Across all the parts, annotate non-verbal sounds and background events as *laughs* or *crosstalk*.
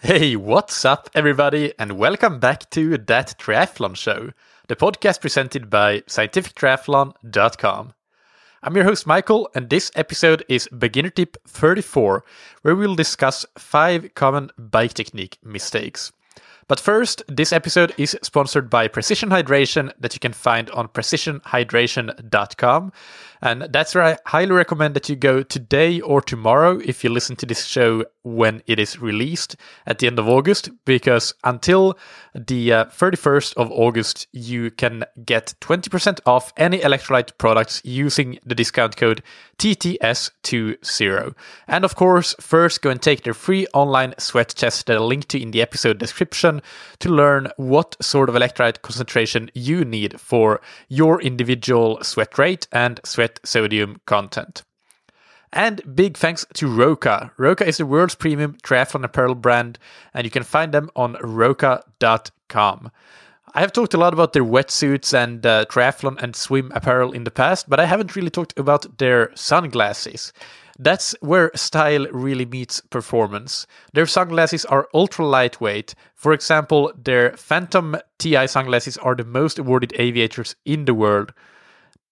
Hey, what's up, everybody, and welcome back to That Triathlon Show, the podcast presented by scientifictriathlon.com. I'm your host, Michael, and this episode is Beginner Tip 34, where we'll discuss five common bike technique mistakes. But first, this episode is sponsored by Precision Hydration that you can find on precisionhydration.com. And that's where I highly recommend that you go today or tomorrow if you listen to this show when it is released at the end of August, because until the uh, 31st of August, you can get 20% off any electrolyte products using the discount code TTS20. And of course, first go and take their free online sweat test that I'll link to in the episode description to learn what sort of electrolyte concentration you need for your individual sweat rate and sweat sodium content. And big thanks to Roka. Roka is the world's premium triathlon apparel brand, and you can find them on roka.com. I have talked a lot about their wetsuits and uh, triathlon and swim apparel in the past, but I haven't really talked about their sunglasses. That's where style really meets performance. Their sunglasses are ultra lightweight. For example, their Phantom TI sunglasses are the most awarded aviators in the world.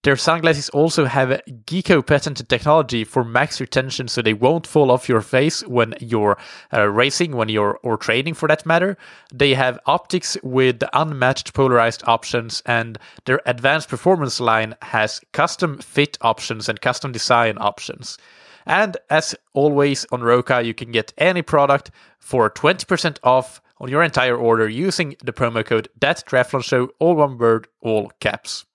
Their sunglasses also have a GEKO patented technology for max retention, so they won't fall off your face when you're uh, racing, when you're or training for that matter. They have optics with unmatched polarized options, and their advanced performance line has custom fit options and custom design options. And as always on Roka, you can get any product for 20% off on your entire order using the promo code that show all one word all caps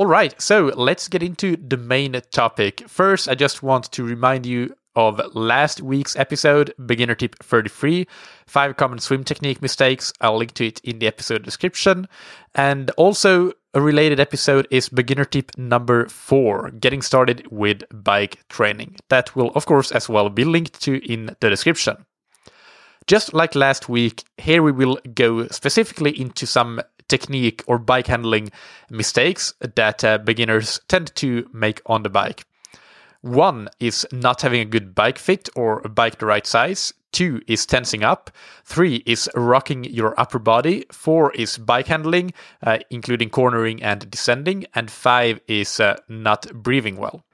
all right, so let's get into the main topic. First, I just want to remind you of last week's episode, Beginner Tip 33 Five Common Swim Technique Mistakes. I'll link to it in the episode description. And also, a related episode is Beginner Tip number four Getting Started with Bike Training. That will, of course, as well be linked to in the description. Just like last week, here we will go specifically into some technique or bike handling mistakes that uh, beginners tend to make on the bike. One is not having a good bike fit or a bike the right size. Two is tensing up. Three is rocking your upper body. Four is bike handling, uh, including cornering and descending. And five is uh, not breathing well.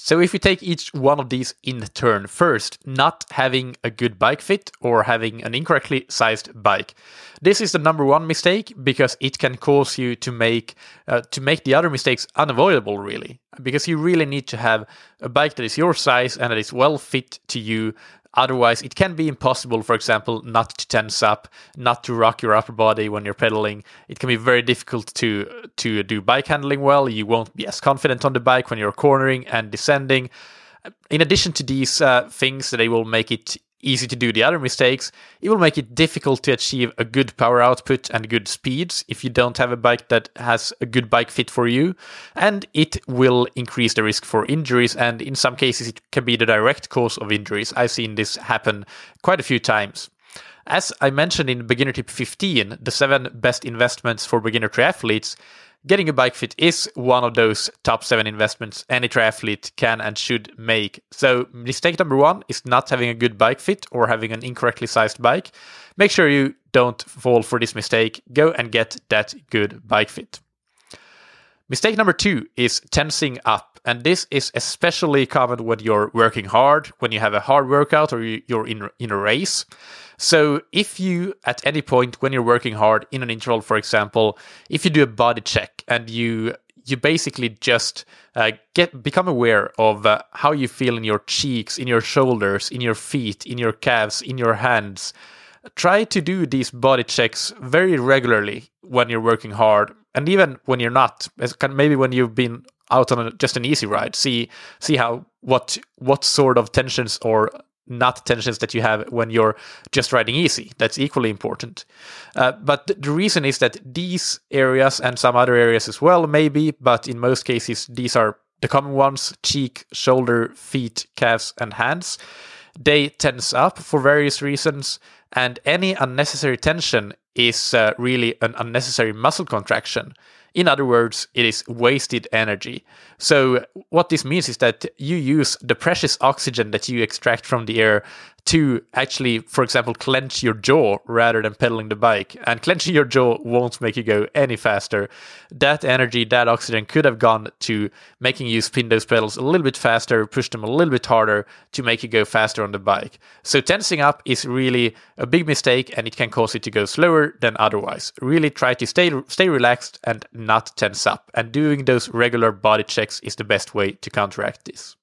So if we take each one of these in turn, first, not having a good bike fit or having an incorrectly sized bike. This is the number one mistake because it can cause you to make uh, to make the other mistakes unavoidable really because you really need to have a bike that is your size and that is well fit to you Otherwise, it can be impossible, for example, not to tense up, not to rock your upper body when you're pedaling. It can be very difficult to to do bike handling well. You won't be as confident on the bike when you're cornering and descending. In addition to these uh, things, they will make it easy to do the other mistakes, it will make it difficult to achieve a good power output and good speeds if you don't have a bike that has a good bike fit for you. And it will increase the risk for injuries. And in some cases, it can be the direct cause of injuries. I've seen this happen quite a few times. As I mentioned in Beginner Tip 15, the seven best investments for beginner triathletes, getting a bike fit is one of those top seven investments any triathlete can and should make. So, mistake number one is not having a good bike fit or having an incorrectly sized bike. Make sure you don't fall for this mistake. Go and get that good bike fit. Mistake number two is tensing up. And this is especially common when you're working hard, when you have a hard workout or you're in, in a race. So if you, at any point when you're working hard in an interval, for example, if you do a body check and you you basically just uh, get become aware of uh, how you feel in your cheeks, in your shoulders, in your feet, in your calves, in your hands. Try to do these body checks very regularly when you're working hard, and even when you're not. Maybe when you've been out on a, just an easy ride, see see how what what sort of tensions or not tensions that you have when you're just riding easy. That's equally important. Uh, but the reason is that these areas and some other areas as well, maybe, but in most cases, these are the common ones cheek, shoulder, feet, calves, and hands. They tense up for various reasons, and any unnecessary tension is uh, really an unnecessary muscle contraction. In other words, it is wasted energy. So, what this means is that you use the precious oxygen that you extract from the air to actually, for example, clench your jaw rather than pedaling the bike. And clenching your jaw won't make you go any faster. That energy, that oxygen could have gone to making you spin those pedals a little bit faster, push them a little bit harder to make you go faster on the bike. So tensing up is really a big mistake and it can cause it to go slower than otherwise. Really try to stay stay relaxed and not tense up. And doing those regular body checks is the best way to counteract this.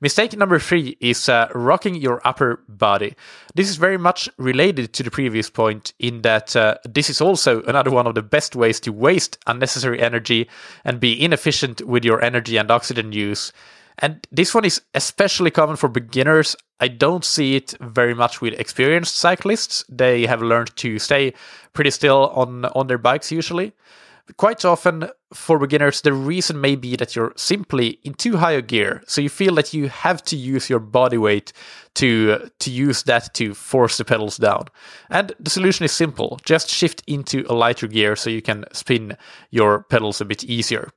Mistake number three is uh, rocking your upper body. This is very much related to the previous point in that uh, this is also another one of the best ways to waste unnecessary energy and be inefficient with your energy and oxygen use. And this one is especially common for beginners. I don't see it very much with experienced cyclists. They have learned to stay pretty still on, on their bikes usually. Quite often, for beginners, the reason may be that you're simply in too high a gear, so you feel that you have to use your body weight to to use that to force the pedals down. And the solution is simple: just shift into a lighter gear so you can spin your pedals a bit easier.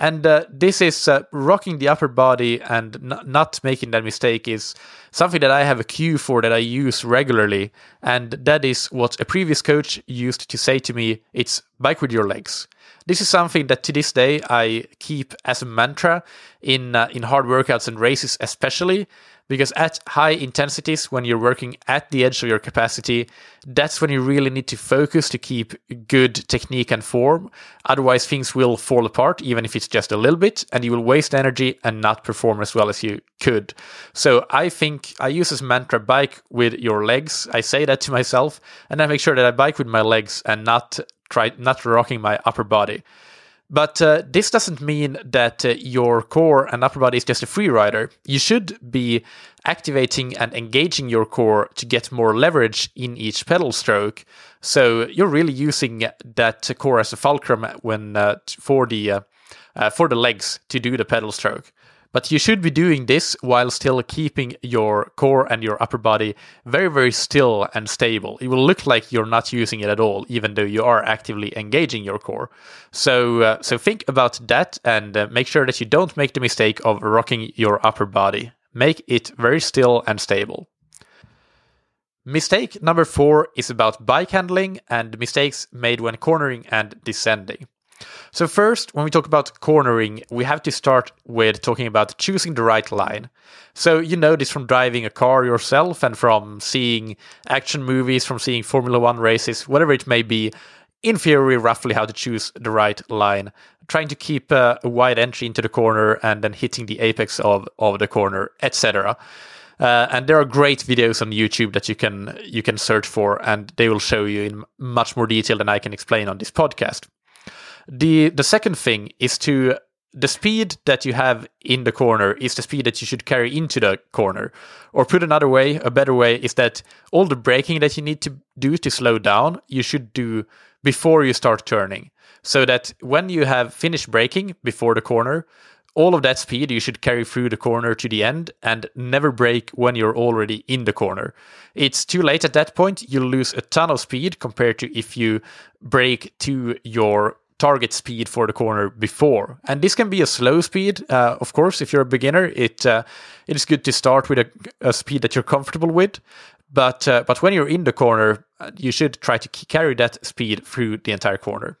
And uh, this is uh, rocking the upper body and n- not making that mistake is something that I have a cue for that I use regularly. And that is what a previous coach used to say to me it's bike with your legs. This is something that to this day I keep as a mantra in uh, in hard workouts and races especially because at high intensities when you're working at the edge of your capacity that's when you really need to focus to keep good technique and form. Otherwise things will fall apart even if it's just a little bit and you will waste energy and not perform as well as you could. So i think i use this mantra bike with your legs. I say that to myself and i make sure that i bike with my legs and not try not rocking my upper body but uh, this doesn't mean that uh, your core and upper body is just a free rider. You should be activating and engaging your core to get more leverage in each pedal stroke. So you're really using that core as a fulcrum when uh, for the uh, uh, for the legs to do the pedal stroke. But you should be doing this while still keeping your core and your upper body very, very still and stable. It will look like you're not using it at all, even though you are actively engaging your core. So, uh, so think about that and uh, make sure that you don't make the mistake of rocking your upper body. Make it very still and stable. Mistake number four is about bike handling and mistakes made when cornering and descending. So, first, when we talk about cornering, we have to start with talking about choosing the right line. So, you know this from driving a car yourself and from seeing action movies, from seeing Formula One races, whatever it may be. In theory, roughly how to choose the right line. Trying to keep a, wide entry into the corner and then hitting the apex of, of the corner, etc. Uh, and there are great videos on YouTube that you can you can search for, and they will show you in much more detail than I can explain on this podcast. The the second thing is to the speed that you have in the corner is the speed that you should carry into the corner. Or put another way, a better way is that all the braking that you need to do to slow down, you should do before you start turning. So that when you have finished braking before the corner, all of that speed you should carry through the corner to the end and never brake when you're already in the corner. It's too late at that point. You'll lose a ton of speed compared to if you brake to your target speed for the corner before. And this can be a slow speed, uh, of course. If you're a beginner, it uh, it is good to start with a, a, speed that you're comfortable with. But uh, but when you're in the corner, uh, you should try to carry that speed through the entire corner.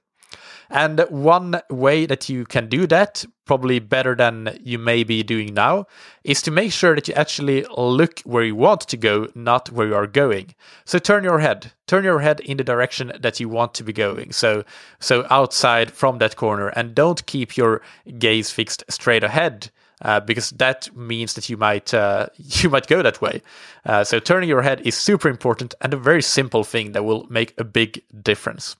And one way that you can do that, probably better than you may be doing now, is to make sure that you actually look where you want to go, not where you are going. So turn your head, turn your head in the direction that you want to be going. So so outside from that corner, and don't keep your gaze fixed straight ahead. Uh, because that means that you might uh, *laughs* you might go that way. Uh, so turning your head is super important and a very simple thing that will make a big difference.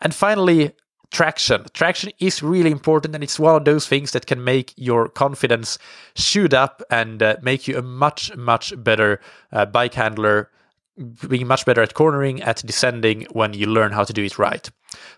And finally, traction. Traction is really important, and it's one of those things that can make your confidence shoot up and uh, make you a much, much better uh, bike handler, being much better at cornering, at descending when you learn how to do it right.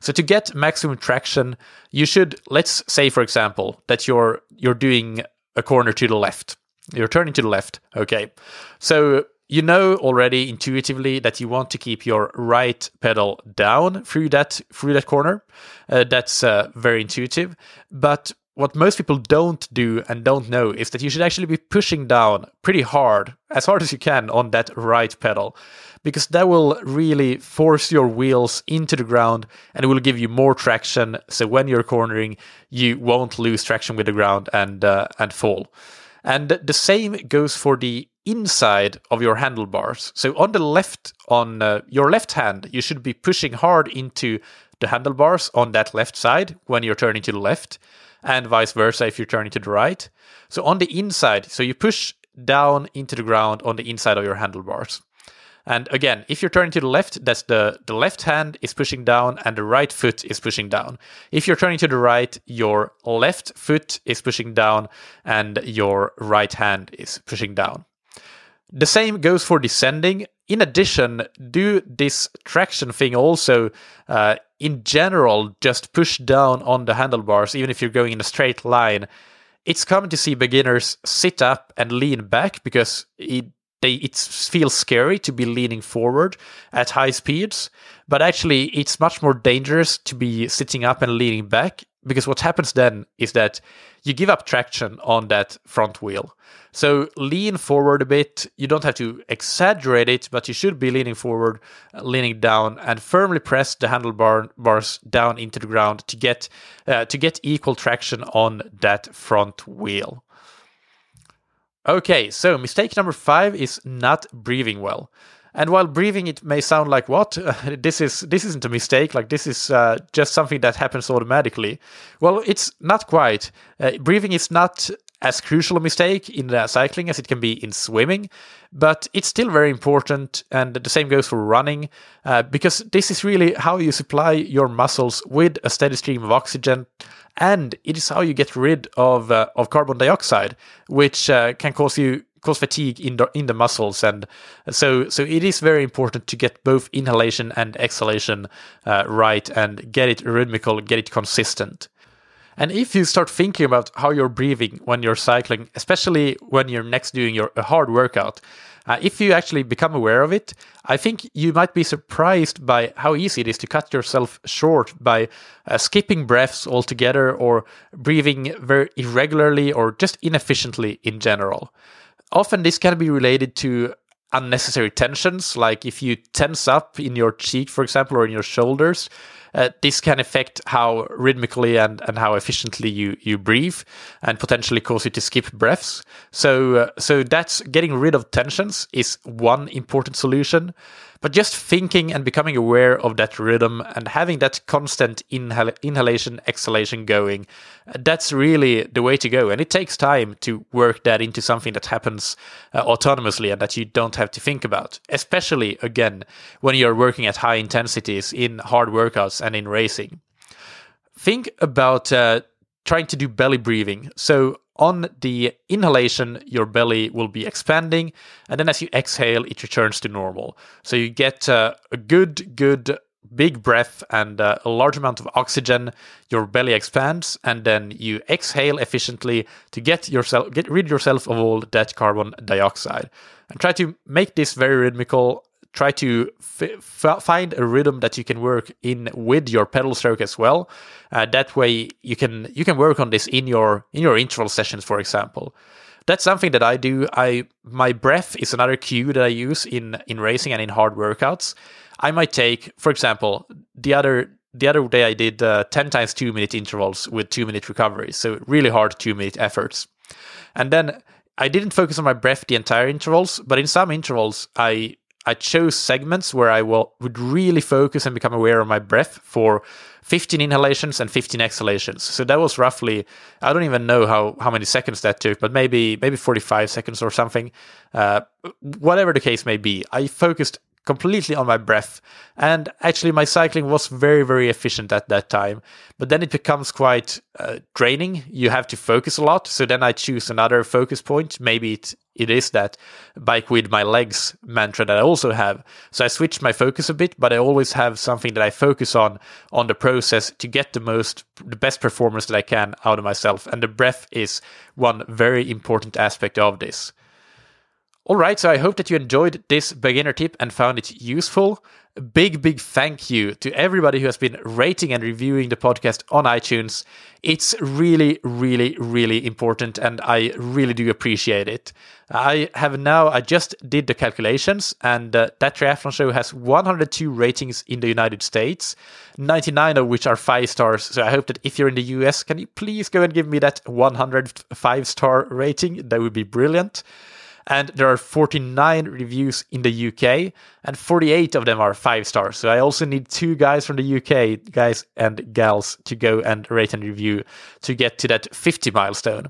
So to get maximum traction, you should let's say, for example, that you're you're doing a corner to the left. You're turning to the left. Okay, so you know already intuitively that you want to keep your right pedal down through that through that corner. Uh, that's uh, very intuitive. But what most people don't do and don't know is that you should actually be pushing down pretty hard, as hard as you can, on that right pedal, because that will really force your wheels into the ground and it will give you more traction. So when you're cornering, you won't lose traction with the ground and uh, and fall. And the same goes for the inside of your handlebars. So on the left, on uh, your left hand, you should be pushing hard into the handlebars on that left side when you're turning to the left, and vice versa if you're turning to the right. So on the inside, so you push down into the ground on the inside of your handlebars. And again, if you're turning to the left, that's the, the left hand is pushing down and the right foot is pushing down. If you're turning to the right, your left foot is pushing down and your right hand is pushing down. The same goes for descending. In addition, do this traction thing also uh, in general, just push down on the handlebars, even if you're going in a straight line. It's common to see beginners sit up and lean back because it they it feels scary to be leaning forward at high speeds but actually it's much more dangerous to be sitting up and leaning back because what happens then is that you give up traction on that front wheel. So lean forward a bit you don't have to exaggerate it but you should be leaning forward leaning down and firmly press the handlebars down into the ground to get uh, to get equal traction on that front wheel Okay, so mistake number five is not breathing well. And while breathing, it may sound like what *laughs* this is. This isn't a mistake. Like this is uh, just something that happens automatically. Well, it's not quite. Uh, breathing is not as crucial a mistake in uh, cycling as it can be in swimming, but it's still very important. And the same goes for running, uh, because this is really how you supply your muscles with a steady stream of oxygen and it is how you get rid of uh, of carbon dioxide, which uh, can cause you cause fatigue in the in the muscles, and so so it is very important to get both inhalation and exhalation uh, right and get it rhythmical, get it consistent. And if you start thinking about how you're breathing when you're cycling, especially when you're next doing your a hard workout, uh, if you actually become aware of it, I think you might be surprised by how easy it is to cut yourself short by uh, skipping breaths altogether or breathing very irregularly or just inefficiently in general. Often this can be related to unnecessary tensions, like if you tense up in your cheek, for example, or in your shoulders, uh, this can affect how rhythmically and, and how efficiently you, you breathe and potentially cause you to skip breaths. So, uh, so that's getting rid of tensions is one important solution. But just thinking and becoming aware of that rhythm and having that constant inhal- inhalation, exhalation going, that's really the way to go. And it takes time to work that into something that happens uh, autonomously and that you don't have to think about, especially again when you're working at high intensities in hard workouts and in racing. Think about uh, trying to do belly breathing. So on the inhalation, your belly will be expanding, and then as you exhale, it returns to normal. So you get uh, a good, good big breath and uh, a large amount of oxygen your belly expands and then you exhale efficiently to get yourself get rid yourself of all that carbon dioxide and try to make this very rhythmical try to f- find a rhythm that you can work in with your pedal stroke as well. Uh, that way, you can you can work on this in your in your interval sessions, for example. That's something that I do. I my breath is another cue that I use in in racing and in hard workouts. I might take, for example, the other the other day I did uh, ten times two minute intervals with two minute recoveries, so really hard two minute efforts, and then. I didn't focus on my breath the entire intervals, but in some intervals, I I chose segments where I will would really focus and become aware of my breath for 15 inhalations and 15 exhalations. So that was roughly I don't even know how how many seconds that took, but maybe maybe 45 seconds or something. Uh, whatever the case may be, I focused completely on my breath. And actually, my cycling was very, very efficient at that time. But then it becomes quite uh, draining. You have to focus a lot. So then I choose another focus point. Maybe it, it is that bike with my legs mantra that I also have. So I switch my focus a bit, but I always have something that I focus on on the process to get the most, the best performance that I can out of myself. And the breath is one very important aspect of this. All right, so I hope that you enjoyed this beginner tip and found it useful. A big, big thank you to everybody who has been rating and reviewing the podcast on iTunes. It's really, really, really important, and I really do appreciate it. I have now, I just did the calculations, and uh, that triathlon show has 102 ratings in the United States, 99 of which are five stars. So I hope that if you're in the US, can you please go and give me that 105 star rating? That would be brilliant and there are 49 reviews in the UK, and 48 of them are five stars. So I also need two guys from the UK, guys and gals, to go and rate and review to get to that 50 milestone.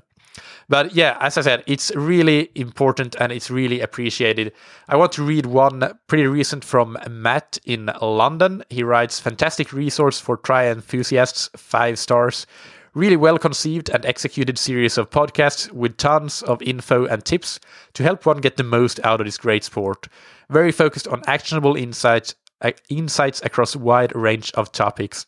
But yeah, as I said, it's really important and it's really appreciated. I want to read one pretty recent from Matt in London. He writes Fantastic resource for tri enthusiasts, five stars really well conceived and executed series of podcasts with tons of info and tips to help one get the most out of this great sport. Very focused on actionable insights uh, insights across wide range of topics.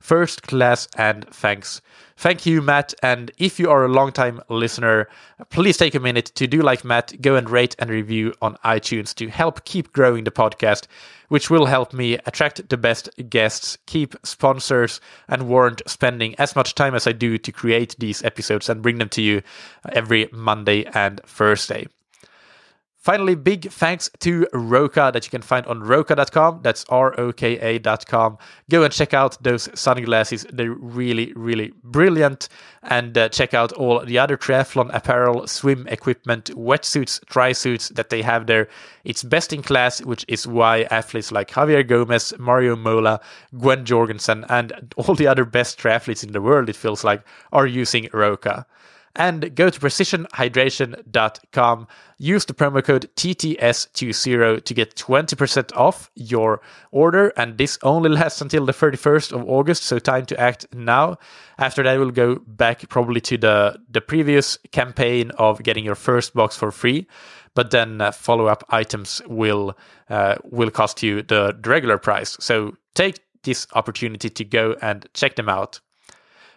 First class and thanks. Thank you, Matt. And if you are a long-time listener, please take a minute to do like Matt, go and rate and review on iTunes to help keep growing the podcast, which will help me attract the best guests, keep sponsors, and warrant spending as much time as I do to create these episodes and bring them to you every Monday and Thursday. Finally, big thanks to Roka that you can find on roka.com. That's R O K A.com. Go and check out those sunglasses. They're really, really brilliant. And uh, check out all the other triathlon apparel, swim equipment, wetsuits, tri suits that they have there. It's best in class, which is why athletes like Javier Gomez, Mario Mola, Gwen Jorgensen, and all the other best triathletes in the world, it feels like, are using Roka and go to precisionhydration.com. Use the promo code TTS20 to get 20% off your order. And this only lasts until the 31st of August, so time to act now. After that, we'll go back probably to the, the previous campaign of getting your first box for free. But then uh, follow up items will uh, will cost you the, the regular price. So take this opportunity to go and check them out.